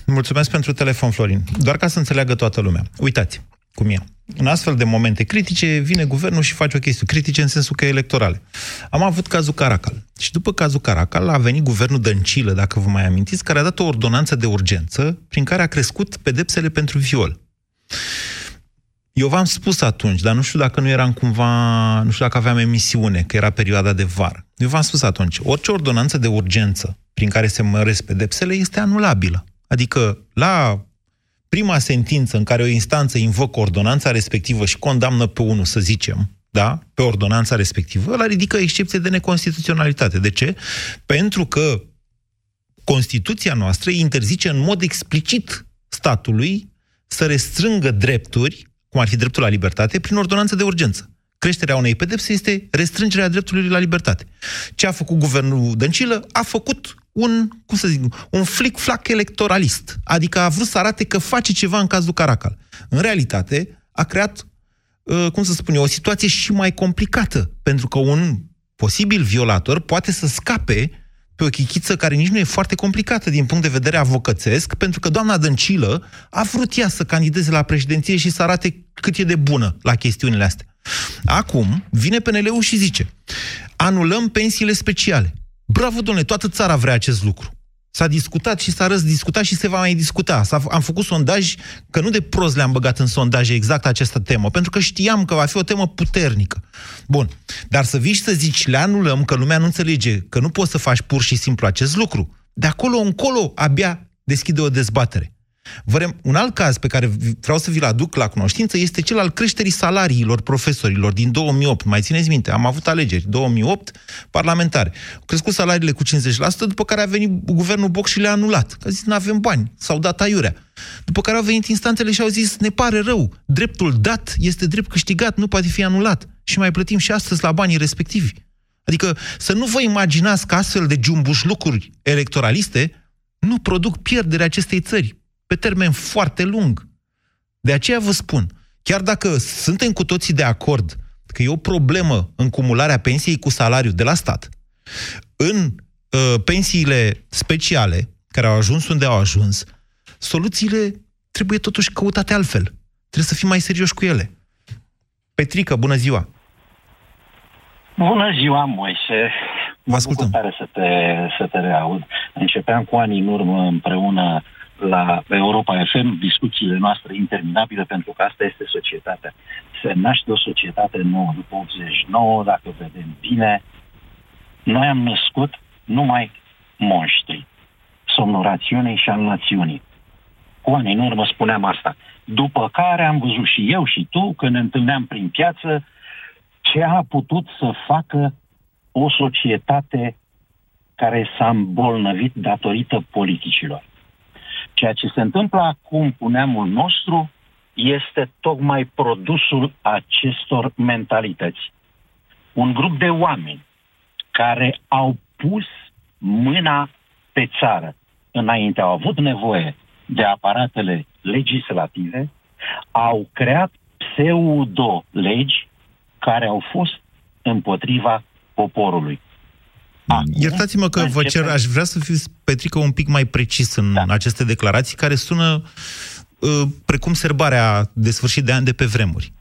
Mulțumesc pentru telefon, Florin. Doar ca să înțeleagă toată lumea. Uitați, cum e. În astfel de momente critice, vine guvernul și face o chestie critice în sensul că e electorale. Am avut cazul Caracal. Și după cazul Caracal a venit guvernul Dăncilă, dacă vă mai amintiți, care a dat o ordonanță de urgență prin care a crescut pedepsele pentru viol. Eu v-am spus atunci, dar nu știu dacă nu eram cumva, nu știu dacă aveam emisiune, că era perioada de vară. Eu v-am spus atunci, orice ordonanță de urgență prin care se măresc pedepsele este anulabilă. Adică la prima sentință în care o instanță invocă ordonanța respectivă și condamnă pe unul, să zicem, da, pe ordonanța respectivă, la ridică excepție de neconstituționalitate. De ce? Pentru că Constituția noastră interzice în mod explicit statului să restrângă drepturi, cum ar fi dreptul la libertate, prin ordonanță de urgență. Creșterea unei pedepse este restrângerea dreptului la libertate. Ce a făcut guvernul Dăncilă? A făcut un, cum să zic, un flic-flac electoralist. Adică a vrut să arate că face ceva în cazul Caracal. În realitate, a creat, uh, cum să spun eu, o situație și mai complicată. Pentru că un posibil violator poate să scape pe o chichiță care nici nu e foarte complicată din punct de vedere avocățesc, pentru că doamna Dăncilă a vrut ea să candideze la președinție și să arate cât e de bună la chestiunile astea. Acum vine PNL-ul și zice anulăm pensiile speciale. Bravo, domnule, toată țara vrea acest lucru. S-a discutat și s-a răzdiscutat și se va mai discuta. S-a, am făcut sondaj, că nu de prost le-am băgat în sondaje exact această temă, pentru că știam că va fi o temă puternică. Bun, dar să vii și să zici, le anulăm, că lumea nu înțelege, că nu poți să faci pur și simplu acest lucru. De acolo încolo, abia deschide o dezbatere. Vrem, un alt caz pe care vreau să vi-l aduc la cunoștință este cel al creșterii salariilor profesorilor din 2008. Mai țineți minte, am avut alegeri, 2008, parlamentare. Au crescut salariile cu 50%, după care a venit guvernul Boc și le-a anulat. Că a zis, nu avem bani, s-au dat aiurea. După care au venit instanțele și au zis, ne pare rău, dreptul dat este drept câștigat, nu poate fi anulat. Și mai plătim și astăzi la banii respectivi. Adică să nu vă imaginați că astfel de jumbuș lucruri electoraliste nu produc pierderea acestei țări pe termen foarte lung. De aceea vă spun, chiar dacă suntem cu toții de acord că e o problemă în cumularea pensiei cu salariu de la stat, în uh, pensiile speciale, care au ajuns unde au ajuns, soluțiile trebuie totuși căutate altfel. Trebuie să fim mai serioși cu ele. Petrică, bună ziua! Bună ziua, Moise! Vă ascultăm. tare să te, să te reaud. Începeam cu ani în urmă împreună la Europa FM discuțiile noastre interminabile, pentru că asta este societatea. Se naște o societate nouă după 89, dacă vedem bine. Noi am născut numai monștri, somnul rațiunii și al națiunii. Cu ani în urmă spuneam asta. După care am văzut și eu și tu, când ne întâlneam prin piață, ce a putut să facă o societate care s-a îmbolnăvit datorită politicilor. Ceea ce se întâmplă acum cu neamul nostru este tocmai produsul acestor mentalități. Un grup de oameni care au pus mâna pe țară înainte, au avut nevoie de aparatele legislative, au creat pseudo-legi care au fost împotriva poporului. Acum, Iertați-mă că vă cer, aș vrea să fiu, Petrică, un pic mai precis în da. aceste declarații, care sună uh, precum serbarea de sfârșit de ani de pe vremuri.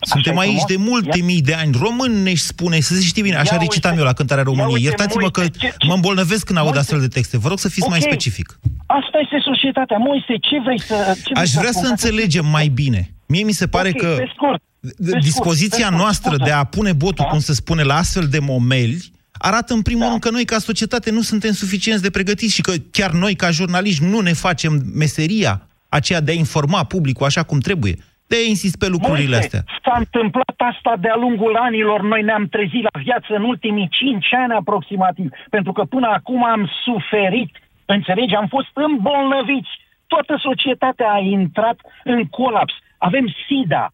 Suntem aici de multe Ia... mii de ani. Român ne spune, să știi bine, așa Ia recitam uite. eu la cântarea României. Iertați-mă că ce, ce... mă îmbolnăvesc când aud astfel de texte. Vă rog să fiți okay. mai specific. Asta este societatea. Moise, ce vrei să... Ce Aș vrea să, să înțelegem mai bine. Mie mi se pare okay, că pe scurt, pe dispoziția scurt, noastră de a pune botul, da? cum se spune, la astfel de momeli, arată în primul da. rând că noi ca societate nu suntem suficienți de pregătiți și că chiar noi ca jurnaliști nu ne facem meseria aceea de a informa publicul așa cum trebuie. De a insist pe lucrurile Moise, astea. S-a întâmplat asta de-a lungul anilor. Noi ne-am trezit la viață în ultimii cinci ani aproximativ. Pentru că până acum am suferit. Înțelegi? Am fost îmbolnăviți. Toată societatea a intrat în colaps. Avem SIDA.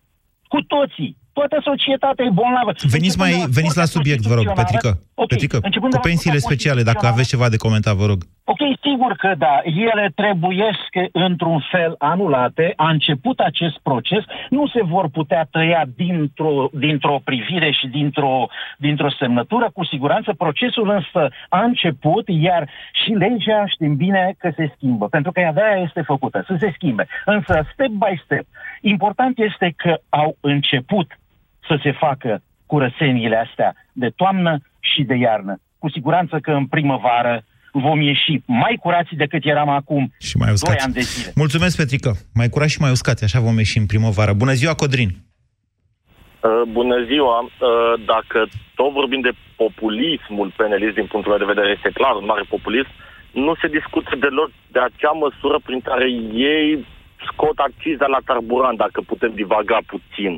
Cu toții. Toată societatea e bolnavă. Veniți, mai, veniți la subiect, vă rog, Petrică. Ok, Petrică, începând cu de la pensiile Curtea speciale, dacă Constituțională- aveți ceva de comentat, vă rog. Ok, sigur că da. Ele trebuiesc într-un fel anulate. A început acest proces. Nu se vor putea tăia dintr-o, dintr-o privire și dintr-o, dintr-o semnătură. Cu siguranță procesul însă a început, iar și legea știm bine că se schimbă. Pentru că ea de-aia este făcută, să se schimbe. Însă, step by step, important este că au început să se facă curățeniile astea de toamnă și de iarnă. Cu siguranță că în primăvară vom ieși mai curați decât eram acum Și mai 2 uscați. ani de zile. Mulțumesc, Petrică. Mai curat și mai uscați, așa vom ieși în primăvară. Bună ziua, Codrin. Uh, Bună ziua! Uh, Dacă tot vorbim de populismul penelist din punctul meu de vedere, este clar un mare populism, nu se discută deloc de acea măsură prin care ei scot acciza la carburant, dacă putem divaga puțin.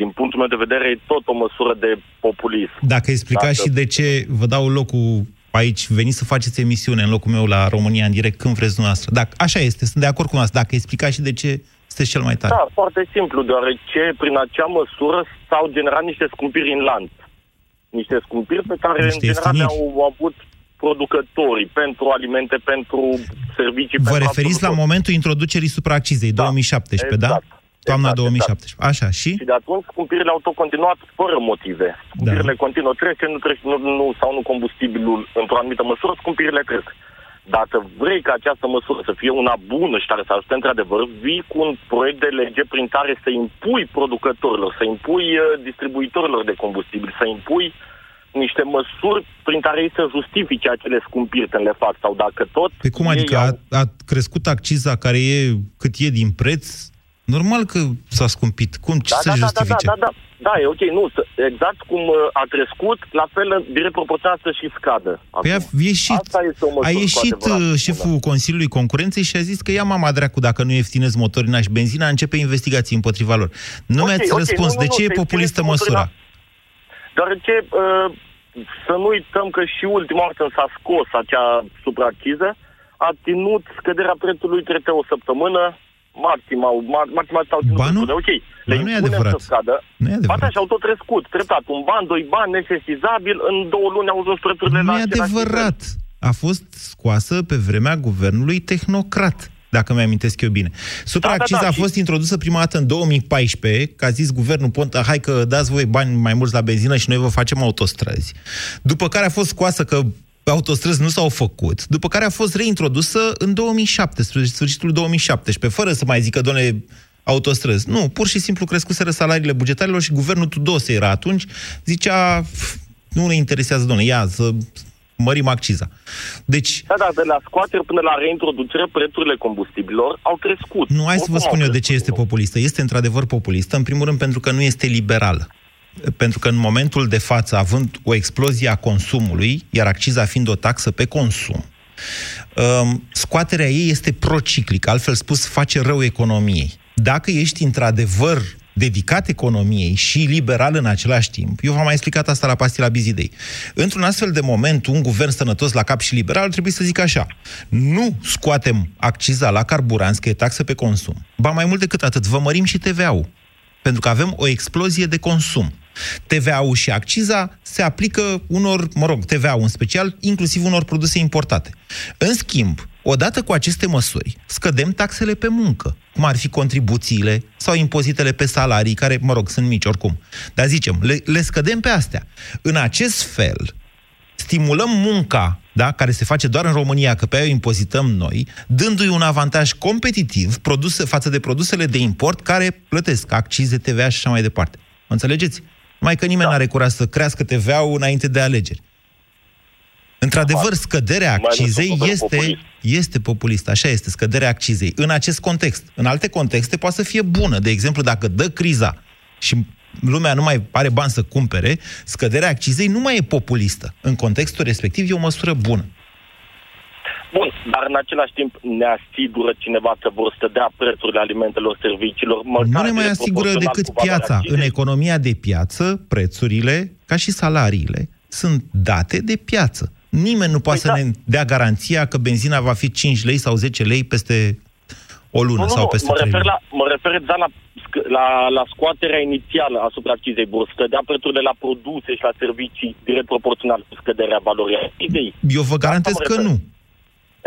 Din punctul meu de vedere, e tot o măsură de populism. Dacă explicați Dacă- și de ce vă dau locul aici, veniți să faceți emisiune în locul meu la România în direct când vreți dumneavoastră. Dacă, așa este, sunt de acord cu dumneavoastră. Dacă explicați și de ce sunteți cel mai tare. Da, foarte simplu, deoarece prin acea măsură s-au generat niște scumpiri în lanț. Niște scumpiri pe care Niște în general ieftiniri. au avut producătorii pentru alimente, pentru servicii. Vă pentru referiți la absolut tot. momentul introducerii supraccizei, 2017, da? Exact. Toamna Exact, 2017. Așa, și? Și de atunci scumpirile au tot continuat fără motive. Scumpirile da. continuă, trece, nu trece, nu, nu, sau nu combustibilul într-o anumită măsură, scumpirile trec. Dacă vrei ca această măsură să fie una bună și care să ajute într-adevăr, vii cu un proiect de lege prin care să impui producătorilor, să impui uh, distribuitorilor de combustibil, să impui niște măsuri prin care ei să justifice acele scumpiri când le fac. Sau dacă tot... Pe cum ei adică au- a, a crescut acciza care e cât e din preț? Normal că s-a scumpit. Cum? Ce da, să da, da, da, justifice? da, da, da, e ok, nu, să- exact cum uh, a crescut, la fel direct proporționat să și scadă. Păi a acum. ieșit, Asta este o măsură a cu ieșit adevărat uh, șeful Consiliului Concurenței și a zis că ia mama dracu dacă nu ieftinez motorina și benzina, începe investigații împotriva lor. Nu Ok, mi-ați ok, răspuns. nu, nu, de ce nu, e te populistă ține măsura? Deoarece uh, să nu uităm că și ultima oară când s-a scos acea supraciză, a ținut scăderea prețului, cred că o săptămână, maxima, ma- maxima s-au ținut Ba nu. prețurile. Ok, le Ba nu e impunem adevărat. să scadă. Nu e adevărat. Ba da, și au tot crescut, treptat. Un ban, doi bani, nesesizabil, în două luni au ajuns prețurile Nu la e același nivel. adevărat. A fost scoasă pe vremea guvernului tehnocrat dacă mi-amintesc eu bine. Supraacciza Da, da, da, a fost introdusă prima dată în 2014, că a zis guvernul Ponta, hai că dați voi bani mai mulți la benzină și noi vă facem autostrăzi. După care a fost scoasă că autostrăzi nu s-au făcut, după care a fost reintrodusă în 2017, sfârșitul 2017, fără să mai zică, doamne, autostrăzi. Nu, pur și simplu crescuseră salariile bugetarilor și guvernul Tudose era atunci, zicea, "Pf, nu ne interesează, doamne, ia să mărim acciza. Deci, Da, da, de la scoatere până la reintroducere, prețurile combustibilor au crescut. Nu, hai să vă Oricum spun au eu de ce este populistă. Este într-adevăr populistă, în primul rând pentru că nu este liberală. Pentru că în momentul de față, având o explozie a consumului, iar acciza fiind o taxă pe consum, um, scoaterea ei este prociclică, altfel spus, face rău economiei. Dacă ești într-adevăr dedicat economiei și liberal în același timp, eu v-am mai explicat asta la pastila Bizidei, într-un astfel de moment, un guvern sănătos la cap și liberal trebuie să zică așa, nu scoatem acciza la carburanți, că e taxă pe consum, ba mai mult decât atât, vă mărim și TVA-ul, pentru că avem o explozie de consum. TVA-ul și acciza se aplică unor, mă rog, TVA-ul în special, inclusiv unor produse importate. În schimb, odată cu aceste măsuri, scădem taxele pe muncă, cum ar fi contribuțiile sau impozitele pe salarii, care, mă rog, sunt mici oricum. Dar zicem, le, le scădem pe astea. În acest fel, stimulăm munca, da, care se face doar în România, că pe aia o impozităm noi, dându-i un avantaj competitiv produse, față de produsele de import care plătesc accize, TVA și așa mai departe. Mă înțelegeți? Numai că nimeni da. n-are curaj să crească TVA-ul înainte de alegeri. Într-adevăr, scăderea Mai ales accizei un guvern este, populist. este populistă, așa este, scăderea accizei. În acest context. În alte contexte poate să fie bună. De exemplu, dacă dă criza și lumea nu mai are bani să cumpere, scăderea accizei nu mai e populistă. În contextul respectiv e o măsură bună. Bun, dar în același timp ne asigură cineva că vor scădea prețurile alimentelor, serviciilor, măcar Nu ne mai direct asigură proporțional decât cu valoarea piața. În accizei. economia de piață, prețurile, ca și salariile, sunt date de piață. Nimeni nu poate Păi să da. ne dea garanția că benzina va fi 5 lei sau 10 lei peste o lună Nu, nu, sau nu, peste mă 3 refer, luni. la, mă refer exact la sc- la, la scoaterea inițială asupra accizei vor scădea prețurile la produse și la servicii direct proporțional cu scăderea valorii accizei? Eu vă garantez că nu.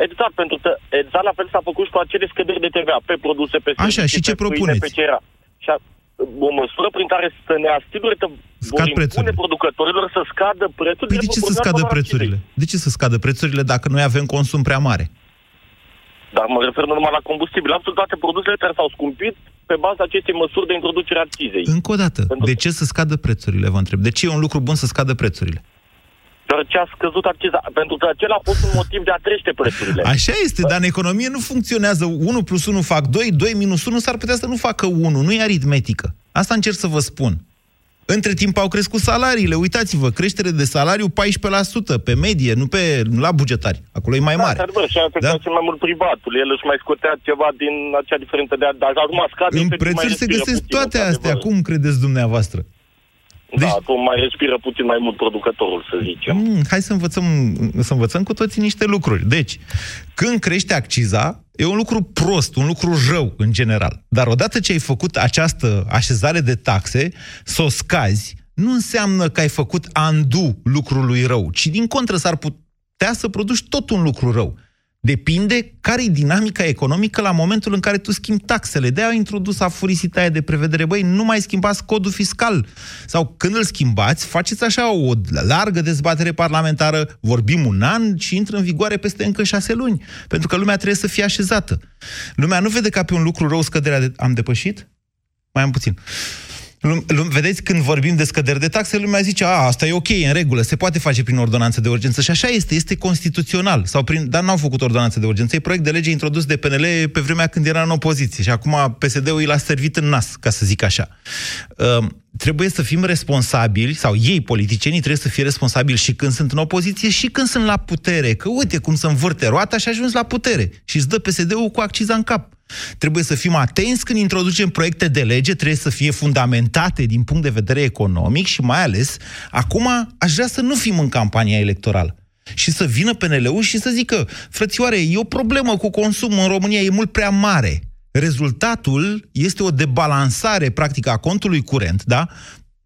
Exact, pentru că exact la fel s-a făcut și cu acele scăderi de TVA pe produse, pe servicii, Așa, și ce pe pâine, propuneți? pe ce era. Și a, o măsură prin care să ne asigure că vor impune prețurile. producătorilor să scadă prețul Păi de ce să scadă prețurile? De ce să scadă prețurile dacă noi avem consum prea mare? Dar mă refer nu numai la combustibil. Absolut toate produsele care s-au scumpit pe baza acestei măsuri de introducere a accizei. Încă o dată, de ce să scadă prețurile, vă întreb? De ce e un lucru bun să scadă prețurile? Doar ce a scăzut acciza. Pentru că acela a fost un motiv de a crește prețurile. Așa este, dar în economie nu funcționează 1 plus 1 fac 2, 2 minus 1 s-ar putea să nu facă 1, nu e aritmetică. Asta încerc să vă spun. Între timp au crescut salariile, uitați-vă, creștere de salariu 14% pe medie, nu pe la bugetari. Acolo e mai mare. Da, într-adevăr, și a afectat da? și mai mult privatul. El își mai scotea ceva din acea diferență de... Dar acum scade... În efectiv, mai prețuri se respiră găsesc puțin, toate într-adevăr. astea. Cum credeți dumneavoastră? Da, acum mai respiră puțin mai mult producătorul, să zicem. Mm, hai să învățăm, să învățăm cu toții niște lucruri. Deci, când crește acciza, e un lucru prost, un lucru rău în general. Dar odată ce ai făcut această așezare de taxe, să o scazi, nu înseamnă că ai făcut andu lucrului rău, ci din contră s-ar putea să produci tot un lucru rău. Depinde care e dinamica economică la momentul în care tu schimbi taxele. De-aia au introdus afurisita aia de prevedere. Băi, nu mai schimbați codul fiscal. Sau când îl schimbați, faceți așa o largă dezbatere parlamentară, vorbim un an și intră în vigoare peste încă șase luni. Pentru că lumea trebuie să fie așezată. Lumea nu vede ca pe un lucru rău scăderea de... Am depășit? Mai am puțin. Lum- lum- Vedeți, când vorbim de scăderi de taxe, lumea zice, a, asta e ok, e în regulă, se poate face prin ordonanță de urgență. Și așa este, este constituțional. Sau prin, dar n-au făcut ordonanță de urgență. E proiect de lege introdus de PNL pe vremea când era în opoziție. Și acum PSD-ul i l-a servit în nas, ca să zic așa. Uh, trebuie să fim responsabili, sau ei, politicienii, trebuie să fie responsabili și când sunt în opoziție și când sunt la putere. Că uite cum se învârte roata și ajuns la putere. Și îți dă PSD-ul cu acciza în cap. Trebuie să fim atenți când introducem proiecte de lege, trebuie să fie fundamentate din punct de vedere economic și mai ales, acum aș vrea să nu fim în campania electorală și să vină PNL-ul și să zică, frățioare, e o problemă cu consumul în România, e mult prea mare. Rezultatul este o debalansare, practică, a contului curent, da?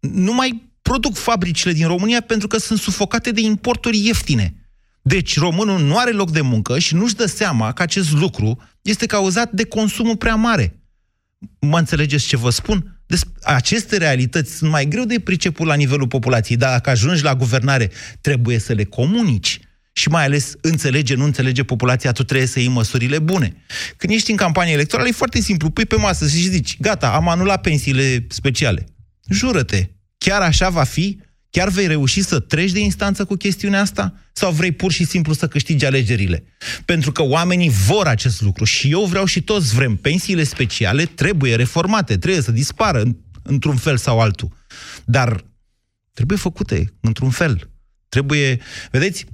Nu mai produc fabricile din România pentru că sunt sufocate de importuri ieftine. Deci românul nu are loc de muncă și nu-și dă seama că acest lucru este cauzat de consumul prea mare. Mă înțelegeți ce vă spun? Des- aceste realități sunt mai greu de priceput la nivelul populației, dar dacă ajungi la guvernare, trebuie să le comunici. Și mai ales înțelege, nu înțelege populația, tu trebuie să iei măsurile bune. Când ești în campanie electorală, e foarte simplu. Pui pe masă și zici, gata, am anulat pensiile speciale. Jură-te, chiar așa va fi? Chiar vei reuși să treci de instanță cu chestiunea asta? Sau vrei pur și simplu să câștigi alegerile? Pentru că oamenii vor acest lucru și eu vreau și toți vrem. Pensiile speciale trebuie reformate, trebuie să dispară în, într-un fel sau altul. Dar trebuie făcute într-un fel. Trebuie, vedeți,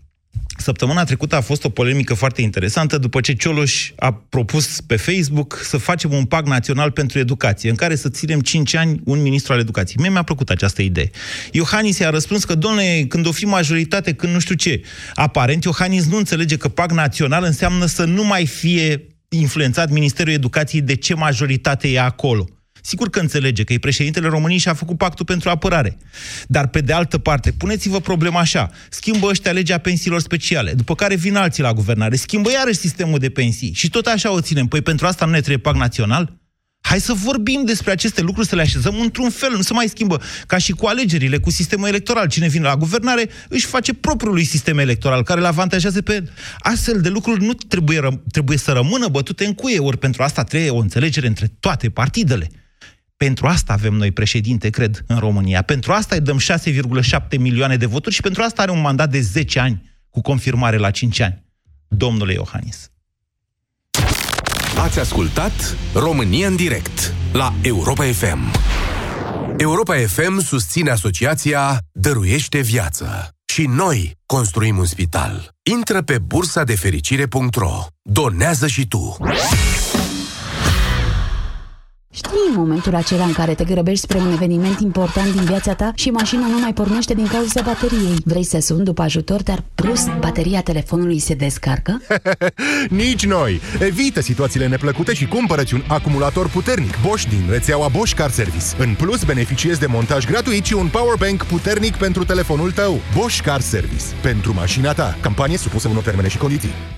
Săptămâna trecută a fost o polemică foarte interesantă după ce Cioloș a propus pe Facebook să facem un pact național pentru educație, în care să ținem 5 ani un ministru al educației. Mie mi-a plăcut această idee. Iohannis i-a răspuns că, domnule, când o fi majoritate, când nu știu ce. Aparent, Iohannis nu înțelege că pact național înseamnă să nu mai fie influențat Ministerul Educației de ce majoritate e acolo. Sigur că înțelege că e președintele României și a făcut pactul pentru apărare. Dar, pe de altă parte, puneți-vă problema așa. Schimbă ăștia legea pensiilor speciale, după care vin alții la guvernare, schimbă iarăși sistemul de pensii și tot așa o ținem. Păi pentru asta nu ne trebuie pact național? Hai să vorbim despre aceste lucruri, să le așezăm într-un fel, nu se mai schimbă. Ca și cu alegerile, cu sistemul electoral. Cine vine la guvernare își face propriului sistem electoral, care îl avantajează pe el. Astfel de lucruri nu trebuie, ră- trebuie să rămână bătute în cuie, ori pentru asta trebuie o înțelegere între toate partidele. Pentru asta avem noi președinte, cred, în România. Pentru asta îi dăm 6,7 milioane de voturi și pentru asta are un mandat de 10 ani, cu confirmare la 5 ani. Domnule Iohannis. Ați ascultat România în direct la Europa FM. Europa FM susține asociația Dăruiește Viață. Și noi construim un spital. Intră pe bursa de fericire.ro. Donează și tu. Știi momentul acela în care te grăbești spre un eveniment important din viața ta și mașina nu mai pornește din cauza bateriei. Vrei să suni după ajutor, dar brusc bateria telefonului se descarcă? Nici noi! Evită situațiile neplăcute și cumpărăți un acumulator puternic Bosch din rețeaua Bosch Car Service. În plus, beneficiezi de montaj gratuit și un powerbank puternic pentru telefonul tău. Bosch Car Service. Pentru mașina ta. Campanie supusă unor termene și condiții.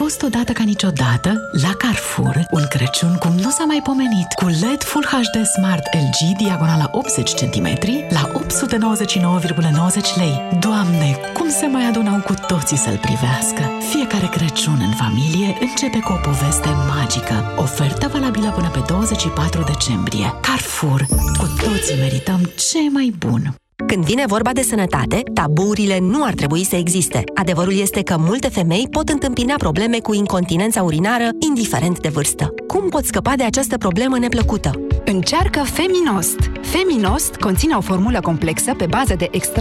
A fost odată ca niciodată la Carrefour un Crăciun cum nu s-a mai pomenit cu LED Full HD Smart LG diagonala 80 cm la 899,90 lei. Doamne, cum se mai adunau cu toții să-l privească! Fiecare Crăciun în familie începe cu o poveste magică. Ofertă valabilă până pe 24 decembrie. Carrefour. Cu toții merităm ce mai bun! Când vine vorba de sănătate, taburile nu ar trebui să existe. Adevărul este că multe femei pot întâmpina probleme cu incontinența urinară, indiferent de vârstă. Cum poți scăpa de această problemă neplăcută? Încearcă Feminost. Feminost conține o formulă complexă pe bază de extract